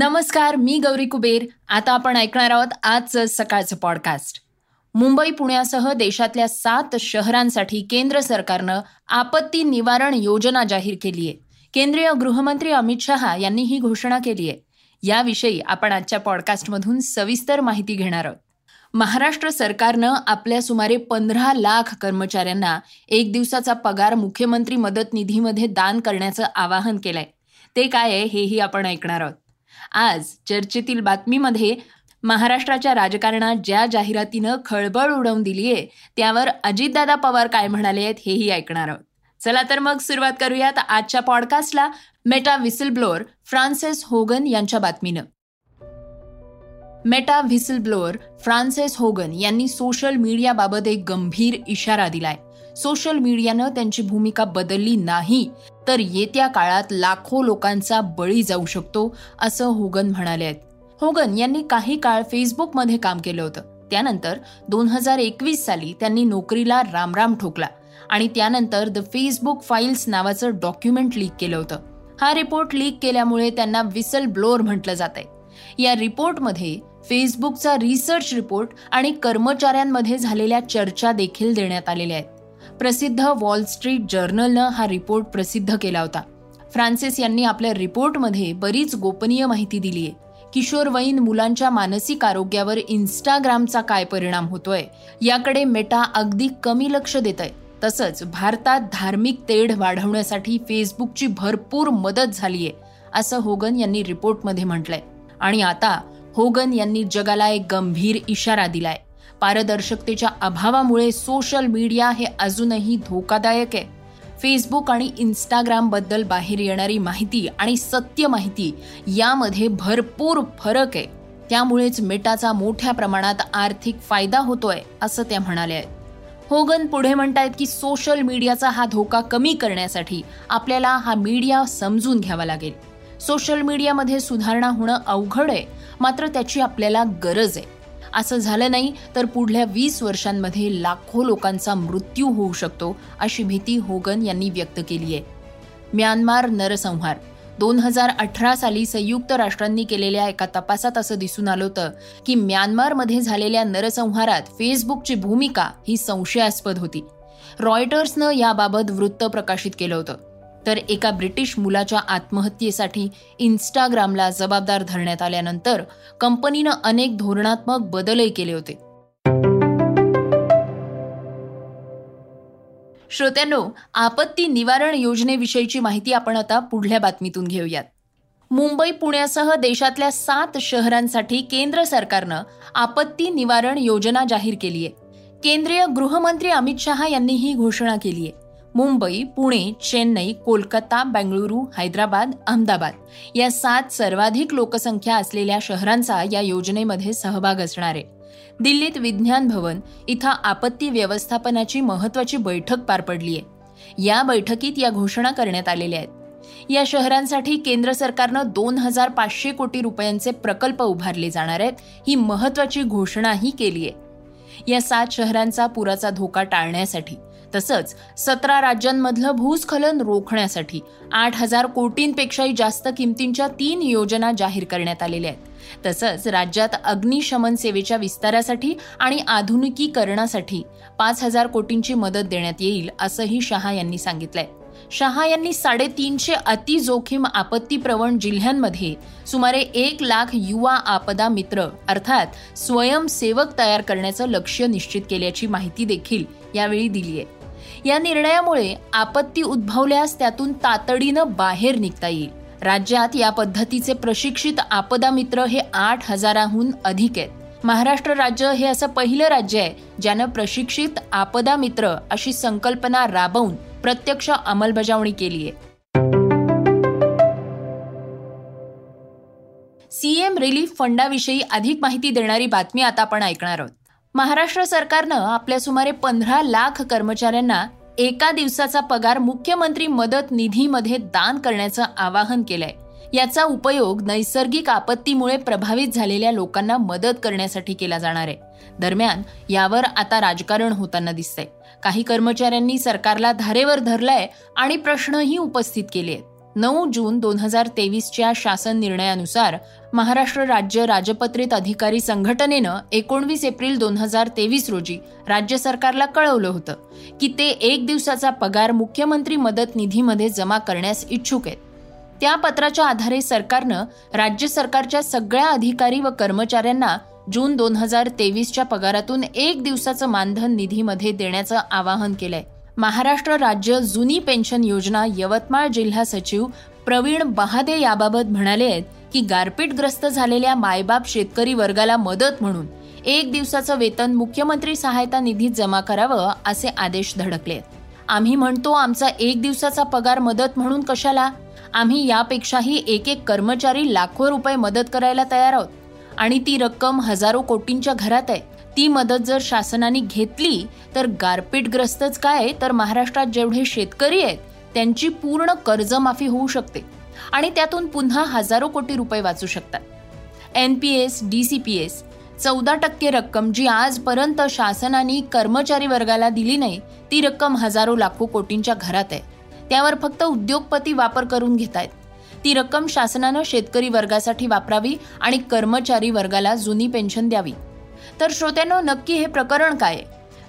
नमस्कार मी गौरी कुबेर. आता आपण ऐकणार आहोत आजचं सकाळचं पॉडकास्ट मुंबई पुण्यासह देशातल्या सात शहरांसाठी केंद्र सरकारनं आपत्ती निवारण योजना जाहीर केली आहे. केंद्रीय गृहमंत्री अमित शहा यांनी ही घोषणा केली आहे. याविषयी आपण आजच्या पॉडकास्टमधून सविस्तर माहिती घेणार आहोत. महाराष्ट्र सरकारनं आपल्या सुमारे पंधरा लाख कर्मचाऱ्यांना एक दिवसाचा पगार मुख्यमंत्री मदत निधीमध्ये दान करण्याचं आवाहन केलंय. ते काय आहे हेही आपण ऐकणार आहोत. आज चर्चेतील बातमीमध्ये महाराष्ट्राच्या राजकारणात ज्या जाहिरातीनं खळबळ उडवून दिलीये त्यावर अजितदादा पवार काय म्हणाले आहेत हेही ऐकणार आहोत. चला तर मग सुरुवात करूयात आजच्या पॉडकास्टला. Meta whistleblower Frances Haugen यांच्या बातमीनं. Meta whistleblower Frances Haugen यांनी सोशल मीडियाबाबत एक गंभीर इशारा दिलाय. सोशल मीडियानं त्यांची भूमिका बदलली नाही तर येत्या काळात लाखो लोकांचा बळी जाऊ शकतो असं होगन म्हणाले आहेत. होगन यांनी काही काळ फेसबुकमध्ये काम केलं होतं. त्यानंतर दोन हजार एकवीस साली त्यांनी नोकरीला रामराम ठोकला आणि त्यानंतर द फेसबुक फाईल्स नावाचं डॉक्युमेंट लीक केलं होतं. हा रिपोर्ट लीक केल्यामुळे त्यांना विसल ब्लोअर म्हटलं जात आहे. या रिपोर्टमध्ये फेसबुकचा रिसर्च रिपोर्ट आणि कर्मचाऱ्यांमध्ये झालेल्या चर्चा देखील देण्यात आलेल्या आहेत. प्रसिद्ध वॉल स्ट्रीट जर्नलनं हा रिपोर्ट प्रसिद्ध केला होता. फ्रान्सिस यांनी आपल्या रिपोर्टमध्ये बरीच गोपनीय माहिती दिली आहे. किशोरवयीन मुलांच्या मानसिक आरोग्यावर इन्स्टाग्रामचा काय परिणाम होतोय याकडे मेटा अगदी कमी लक्ष देत आहे तसंच भारतात धार्मिक तेढ वाढवण्यासाठी फेसबुकची भरपूर मदत झालीय असं होगन यांनी रिपोर्टमध्ये म्हटलंय. आणि आता होगन यांनी जगाला एक गंभीर इशारा दिलाय. पारदर्शकतेच्या अभावामुळे सोशल मीडिया हे अजूनही धोकादायक आहे. फेसबुक आणि इन्स्टाग्रामबद्दल बाहेर येणारी माहिती आणि सत्य माहिती यामध्ये भरपूर फरक आहे. त्यामुळेच मेटाचा मोठ्या प्रमाणात आर्थिक फायदा होतोय असं त्या म्हणाल्या आहेत. होगन पुढे म्हणतायत की सोशल मीडियाचा हा धोका कमी करण्यासाठी आपल्याला हा मीडिया समजून घ्यावा लागेल. सोशल मीडियामध्ये सुधारणा होणं अवघड आहे मात्र त्याची आपल्याला गरज आहे. असं झालं नाही तर पुढल्या वीस वर्षांमध्ये लाखो लोकांचा मृत्यू होऊ शकतो अशी भीती होगन यांनी व्यक्त केली आहे. म्यानमार नरसंहार. दोन हजार अठरा साली संयुक्त राष्ट्रांनी केलेल्या एका तपासात असं दिसून आलं होतं की म्यानमारमध्ये झालेल्या नरसंहारात फेसबुकची भूमिका ही संशयास्पद होती. रॉयटर्सनं याबाबत वृत्त प्रकाशित केलं होतं. तर एका ब्रिटिश मुलाच्या आत्महत्येसाठी इन्स्टाग्रामला जबाबदार धरण्यात आल्यानंतर कंपनीनं अनेक धोरणात्मक बदलही केले होते. श्रोत्यांनो आपत्ती निवारण योजनेविषयीची माहिती आपण आता पुढल्या बातमीतून घेऊयात. मुंबई पुण्यासह देशातल्या सात शहरांसाठी केंद्र सरकारनं आपत्ती निवारण योजना जाहीर केली आहे केंद्रीय गृहमंत्री अमित शहा यांनी ही घोषणा केली आहे मुंबई पुणे चेन्नई कोलकाता बेंगळुरू हैदराबाद अहमदाबाद या सात सर्वाधिक लोकसंख्या असलेल्या शहरांचा या योजनेमध्ये सहभाग असणार आहे. दिल्लीत विज्ञान भवन इथं आपत्ती व्यवस्थापनाची महत्वाची बैठक पार पडली आहे. या बैठकीत या घोषणा करण्यात आलेल्या आहेत. या शहरांसाठी केंद्र सरकारनं दोन हजार पाचशे कोटी रुपयांचे प्रकल्प उभारले जाणार आहेत ही महत्वाची घोषणाही केली आहे. या सात शहरांचा पुराचा धोका टाळण्यासाठी तसंच सतरा राज्यांमधलं भूस्खलन रोखण्यासाठी आठ हजार कोटींपेक्षाही जास्त किमतींच्या तीन योजना जाहीर करण्यात आलेल्या आहेत. तसंच राज्यात अग्निशमन सेवेच्या विस्तारासाठी आणि आधुनिकीकरणासाठी पाच हजार कोटींची मदत देण्यात येईल असंही शहा यांनी सांगितलंय. शहा यांनी साडेतीनशे अतिजोखीम आपत्तीप्रवण जिल्ह्यांमध्ये सुमारे एक लाख युवा आपदा मित्र अर्थात स्वयंसेवक तयार करण्याचं लक्ष्य निश्चित केल्याची माहिती देखील यावेळी दिली आहे या निर्णयामुळे आपत्ती उद्भवल्यास त्यातून तातडीनं बाहेर निघता येईल. राज्यात या पद्धतीचे प्रशिक्षित आपदा मित्र हे आठ हजाराहून अधिक आहेत. महाराष्ट्र राज्य हे असं पहिलं राज्य आहे ज्यानं प्रशिक्षित आपदा मित्र अशी संकल्पना राबवून प्रत्यक्ष अंमलबजावणी केली आहे. सीएम रिलीफ फंडाविषयी अधिक माहिती देणारी बातमी आता आपण ऐकणार आहोत. महाराष्ट्र सरकारनं आपल्या सुमारे पंधरा लाख कर्मचाऱ्यांना एका दिवसाचा पगार मुख्यमंत्री मदत निधीमध्ये दान करण्याचं आवाहन केलंय. याचा उपयोग नैसर्गिक आपत्तीमुळे प्रभावित झालेल्या लोकांना मदत करण्यासाठी केला जाणार आहे. दरम्यान यावर आता राजकारण होताना दिसतंय. काही कर्मचाऱ्यांनी सरकारला धारेवर धरलंय आणि प्रश्नही उपस्थित केले आहेत नऊ जून दोन हजार तेवीसच्या शासन निर्णयानुसार महाराष्ट्र राज्य राजपत्रित अधिकारी संघटनेनं एकोणवीस एप्रिल दोन हजार तेवीस रोजी राज्य सरकारला कळवलं होतं की ते एक दिवसाचा पगार मुख्यमंत्री मदत निधीमध्ये जमा करण्यास इच्छुक आहेत. त्या पत्राच्या आधारे सरकारनं राज्य सरकारच्या सगळ्या अधिकारी व कर्मचाऱ्यांना जून दोन हजार तेवीसच्या पगारातून एक दिवसाचं मानधन निधीमध्ये देण्याचं आवाहन केलंय. महाराष्ट्र राज्य जुनी पेन्शन योजना यवतमाळ जिल्हा सचिव प्रवीण बहादे याबाबत म्हणाले आहेत की गारपीटग्रस्त झालेल्या मायबाप शेतकरी वर्गाला मदत म्हणून एक दिवसाचं वेतन मुख्यमंत्री सहायता निधीत जमा करावं असे आदेश धडकले आम्ही म्हणतो आमचा एक दिवसाचा पगार मदत म्हणून कशाला? आम्ही यापेक्षाही एक एक कर्मचारी लाखो रुपये मदत करायला तयार आहोत आणि ती रक्कम हजारो कोटींच्या घरात आहे. ती मदत जर शासनाने घेतली तर गारपीटग्रस्तच काय? तर महाराष्ट्रात जेवढे शेतकरी आहेत त्यांची पूर्ण कर्जमाफी होऊ शकते. आणि त्यातून पुन्हा हजारो कोटी रुपये वाचू शकतात. N P S D C P S चौदा टक्के रक्कम जी आजपर्यंत शासनाने कर्मचारी वर्गाला दिली नाही ती रक्कम हजारो लाखो कोटींच्या घरात आहे. त्यावर फक्त उद्योगपती वापर करून घेत आहेत ती रक्कम शासनानं शेतकरी वर्गासाठी वापरावी आणि कर्मचारी वर्गाला जुनी पेन्शन द्यावी. तर श्रोत्यांनो नक्की हे प्रकरण काय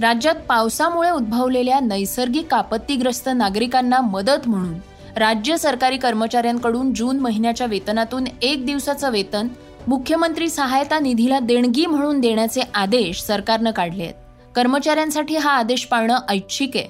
राज्यात पावसामुळे उद्भवलेल्या नैसर्गिक आपत्तीग्रस्त नागरिकांना मदत म्हणून राज्य सरकारी कर्मचाऱ्यांकडून जून महिन्याच्या वेतनातून एक दिवसाचं वेतन मुख्यमंत्री सहायता निधीला देणगी म्हणून देण्याचे आदेश सरकारनं काढले आहेत. कर्मचाऱ्यांसाठी हा आदेश पाळणं ऐच्छिक आहे.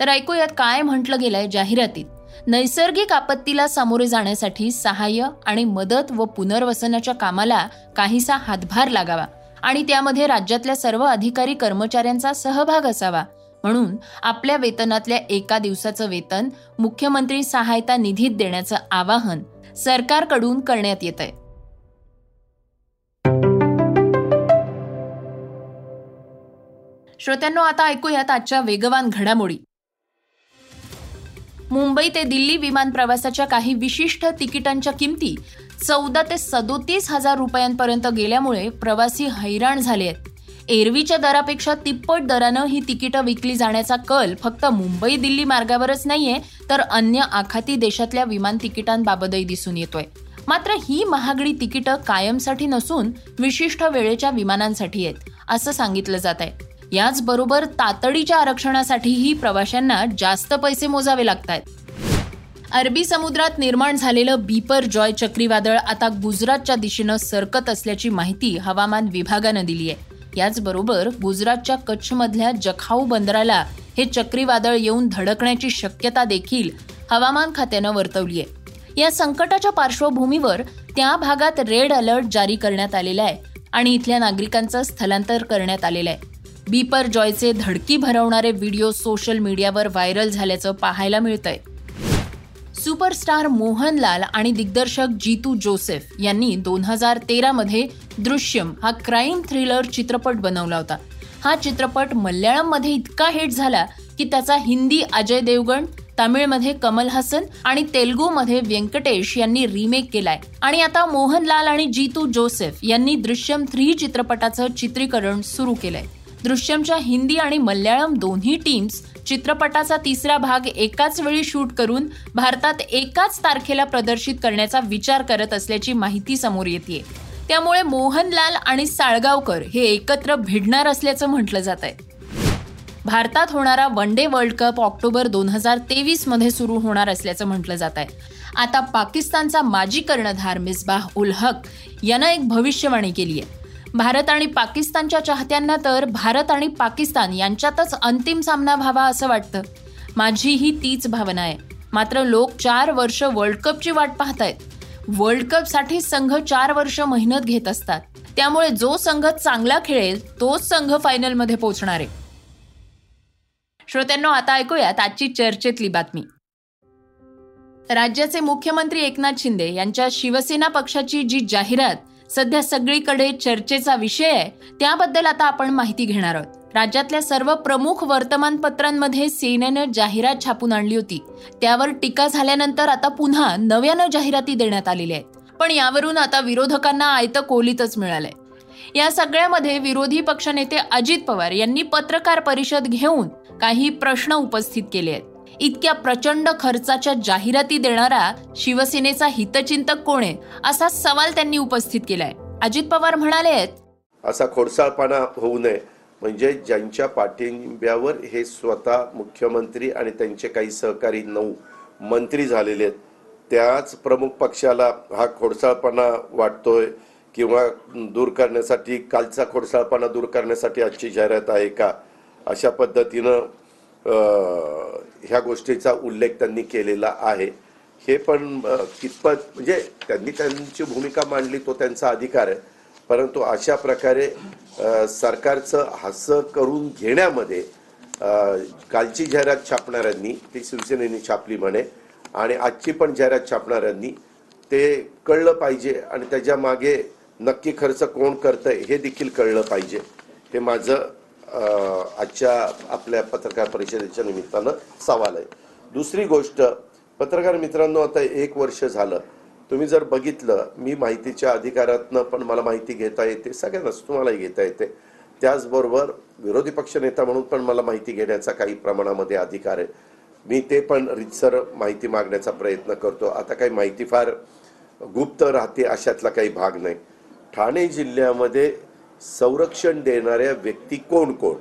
तर ऐकूयात काय म्हटलं गेलंय जाहिरातीत. नैसर्गिक आपत्तीला सामोरे जाण्यासाठी सहाय्य आणि मदत व पुनर्वसनाच्या कामाला काहीसा हातभार लागावा. आणि त्यामध्ये राज्यातल्या सर्व अधिकारी कर्मचाऱ्यांचा सहभाग असावा. म्हणून आपल्या वेतनातल्या एका दिवसाचं वेतन मुख्यमंत्री सहायता निधीत देण्याचं आवाहन सरकारकडून करण्यात येत आहे श्रोत्यांनो आता ऐकूयात आजच्या वेगवान घडामोडी. मुंबई ते दिल्ली विमान प्रवासाच्या काही विशिष्ट तिकिटांच्या किमती चौदा ते सदोतीस हजार रुपयांपर्यंत गेल्यामुळे प्रवासी हैराण झाले आहेत. एरवीच्या दरापेक्षा तिप्पट दरानं ही तिकीटं विकली जाण्याचा कल फक्त मुंबई दिल्ली मार्गावरच नाहीये तर अन्य आखाती देशातल्या विमान तिकिटांबाबतही दिसून येतोय. मात्र ही महागडी तिकीटं कायमसाठी नसून विशिष्ट वेळेच्या विमानांसाठी आहेत असं सांगितलं जात आहे याचबरोबर तातडीच्या आरक्षणासाठीही प्रवाशांना जास्त पैसे मोजावे लागत आहेत अरबी समुद्रात निर्माण झालेलं बीपर जॉय चक्रीवादळ आता गुजरातच्या दिशेनं सरकत असल्याची माहिती हवामान विभागानं दिली आहे. याचबरोबर गुजरातच्या कच्छमधल्या जखाऊ बंदराला हे चक्रीवादळ येऊन धडकण्याची शक्यता देखील हवामान खात्यानं वर्तवली आहे. या संकटाच्या पार्श्वभूमीवर त्या भागात रेड अलर्ट जारी करण्यात आलेला आहे आणि इथल्या नागरिकांचं स्थलांतर करण्यात आलेलं आहे. बीपर जॉयचे धडकी भरवणारे व्हिडिओ सोशल मीडियावर व्हायरल झाल्याचं पाहायला मिळतंय. सुपरस्टार मोहनलाल आणि दिग्दर्शक जीतू जोसेफ यांनी दोन हजार तेरामध्ये दृश्यम हा क्राईम थ्रिलर चित्रपट बनवला होता. हा चित्रपट मल्याळममध्ये इतका हिट झाला की त्याचा हिंदी अजय देवगण तामिळमध्ये कमल हसन आणि तेलगूमध्ये व्यंकटेश यांनी रिमेक केलाय. आणि आता मोहनलाल आणि जीतू जोसेफ यांनी दृश्यम थ्री चित्रपटाचं चित्रीकरण सुरू केलंय. दृश्यमच्या हिंदी आणि मल्याळम दोन्ही टीम्स चित्रपटाचा तिसरा भाग एकाच वेळी शूट करून भारतात एकाच तारखेला प्रदर्शित करण्याचा विचार करत असल्याची माहिती समोर येते त्यामुळे मोहनलाल आणि साळगावकर हे एकत्र भिडणार असल्याचं म्हटलं जात आहे भारतात होणारा one day world cup October दोन हजार तेवीसमध्ये सुरू होणार असल्याचं म्हटलं जात आहे आता पाकिस्तानचा माजी कर्णधार मिसबाह उल हक यानं एक भविष्यवाणी केली आहे भारत आणि पाकिस्तानच्या चाहत्यांना तर भारत आणि पाकिस्तान यांच्यातच अंतिम सामना व्हावा असं वाटतं. माझी ही तीच भावना आहे. मात्र लोक चार वर्ष वर्ल्ड कपची वाट पाहतायत. वर्ल्ड कपसाठी संघ चार वर्ष मेहनत घेत असतात. त्यामुळे जो संघ चांगला खेळेल तोच संघ फायनलमध्ये पोहोचणार आहे. श्रोत्यांनो आता ऐकूयात आजची चर्चेतली बातमी. राज्याचे मुख्यमंत्री एकनाथ शिंदे यांच्या शिवसेना पक्षाची जी जाहिरात सध्या सगळीकडे चर्चेचा विषय आहे. त्याबद्दल आता आपण माहिती घेणार आहोत. राज्यातल्या सर्व प्रमुख वर्तमानपत्रांमध्ये सेनेनं जाहिरात छापून आणली होती. त्यावर टीका झाल्यानंतर आता पुन्हा नव्यानं जाहिराती देण्यात आलेल्या आहेत. पण यावरून आता विरोधकांना आयतं कोलीतच मिळालंय. या सगळ्यामध्ये विरोधी पक्षनेते अजित पवार यांनी पत्रकार परिषद घेऊन काही प्रश्न उपस्थित केले आहेत. इतक्या प्रचंड खर्चाच्या जाहिराती देणारा शिवसेनेचा हितचिंतक कोण आहे असा सवाल त्यांनी उपस्थित केलाय. अजित पवार म्हणाले आहेत असा खोडसाळपणा होऊ नये. म्हणजे ज्यांच्या पाठिंब्यावर हे स्वतः मुख्यमंत्री आणि त्यांचे काही सहकारी नऊ मंत्री झालेले आहेत त्याच प्रमुख पक्षाला हा खोडसाळपणा वाटतोय किंवा दूर करण्यासाठी कालचा खोडसाळपणा दूर करण्यासाठी आजची जाहिरात आहे का? अशा पद्धतीनं ह्या गोष्टीचा उल्लेख त्यांनी केलेला आहे. हे पण कितपत म्हणजे त्यांनी त्यांची भूमिका मांडली तो त्यांचा अधिकार आहे. परंतु अशा प्रकारे सरकारचं हसं करून घेण्यामध्ये कालची जाहिरात छापणाऱ्यांनी ती शिवसेनेने छापली म्हणे आणि आजची पण जाहिरात छापणाऱ्यांनी ते कळलं पाहिजे आणि त्याच्यामागे नक्की खर्च कोण करतंय हे देखील कळलं पाहिजे. हे माझं आजच्या आपल्या पत्रकार परिषदेच्या निमित्तानं सवाल आहे. दुसरी गोष्ट पत्रकार मित्रांनो आता एक वर्ष झालं. तुम्ही जर बघितलं मी माहितीच्या अधिकारातनं पण मला माहिती घेता येते सगळ्यांनाच तुम्हालाही घेता येते. त्याचबरोबर विरोधी पक्षनेता म्हणून पण मला माहिती घेण्याचा काही प्रमाणामध्ये अधिकार आहे. मी ते पण रितसर माहिती मागण्याचा प्रयत्न करतो. आता काही माहिती फार गुप्त राहते अशातला काही भाग नाही. ठाणे जिल्ह्यामध्ये संरक्षण देणाऱ्या व्यक्ती कोण कोण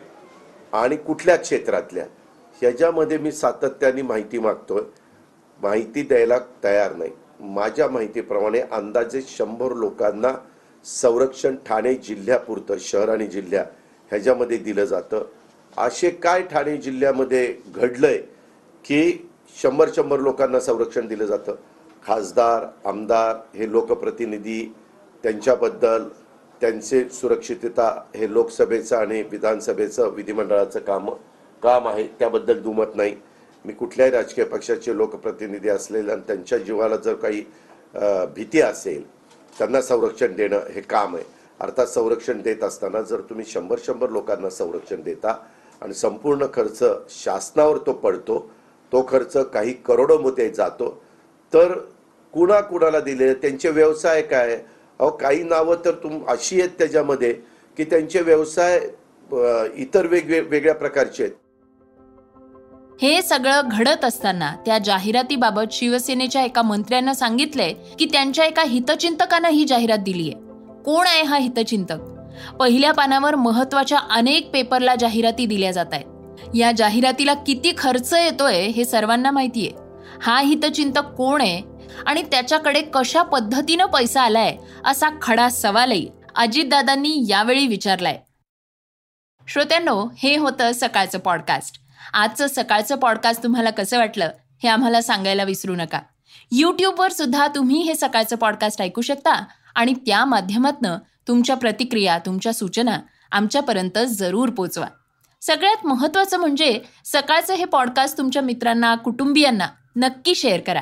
आणि कुठल्या क्षेत्रातल्या ह्याच्यामध्ये मी सातत्याने माहिती मागतोय. माहिती द्यायला तयार नाही. माझ्या माहितीप्रमाणे अंदाजे शंभर लोकांना संरक्षण ठाणे जिल्ह्यापुरतं शहर आणि जिल्ह्या ह्याच्यामध्ये दिलं जातं. असे काय ठाणे जिल्ह्यामध्ये घडलंय की शंभर शंभर लोकांना संरक्षण दिलं जातं? खासदार आमदार हे लोकप्रतिनिधी त्यांच्याबद्दल त्यांचे सुरक्षितता हे लोकसभेचं आणि विधानसभेचं विधिमंडळाचं काम काम आहे त्याबद्दल दुमत नाही. मी कुठल्याही राजकीय पक्षाचे लोकप्रतिनिधी असलेले आणि त्यांच्या जीवाला जर काही भीती असेल त्यांना संरक्षण देणं हे काम आहे. अर्थात संरक्षण देत असताना जर तुम्ही शंभर शंभर लोकांना संरक्षण देता आणि संपूर्ण खर्च शासनावर तो पडतो तो खर्च काही करोडोमध्ये जातो तर कुणा कुणाला दिले त्यांचे व्यवसाय काय अहो काही नावं तर तुम अशी आहेत त्याच्यामध्ये की त्यांचे व्यवसाय इतर वेगवेगळ्या प्रकारचे आहेत. हे सगळं घडत असताना त्या जाहिरातीबाबत शिवसेनेच्या एका मंत्र्यानं सांगितलंय की त्यांच्या एका हितचिंतकानं ही जाहिरात दिलीय. कोण आहे हा हितचिंतक? पहिल्या पानावर महत्त्वाच्या अनेक पेपरला जाहिराती दिल्या जात आहेत. या जाहिरातीला किती खर्च येतोय हे सर्वांना माहितीये. हा हितचिंतक कोण आहे? आणि त्याच्याकडे कशा पद्धतीनं पैसा आलाय असा खडा सवालही अजितदादांनी यावेळी विचारलाय. श्रोत्यांनो हे होतं सकाळचं पॉडकास्ट आजचं सकाळचं पॉडकास्ट तुम्हाला कसं वाटलं हे आम्हाला सांगायला विसरू नका. यूट्यूबवर सुद्धा तुम्ही हे सकाळचं पॉडकास्ट ऐकू शकता आणि त्या माध्यमातनं तुमच्या प्रतिक्रिया तुमच्या सूचना आमच्यापर्यंत जरूर पोचवा. सगळ्यात महत्त्वाचं म्हणजे सकाळचं हे पॉडकास्ट तुमच्या मित्रांना कुटुंबियांना नक्की शेअर करा.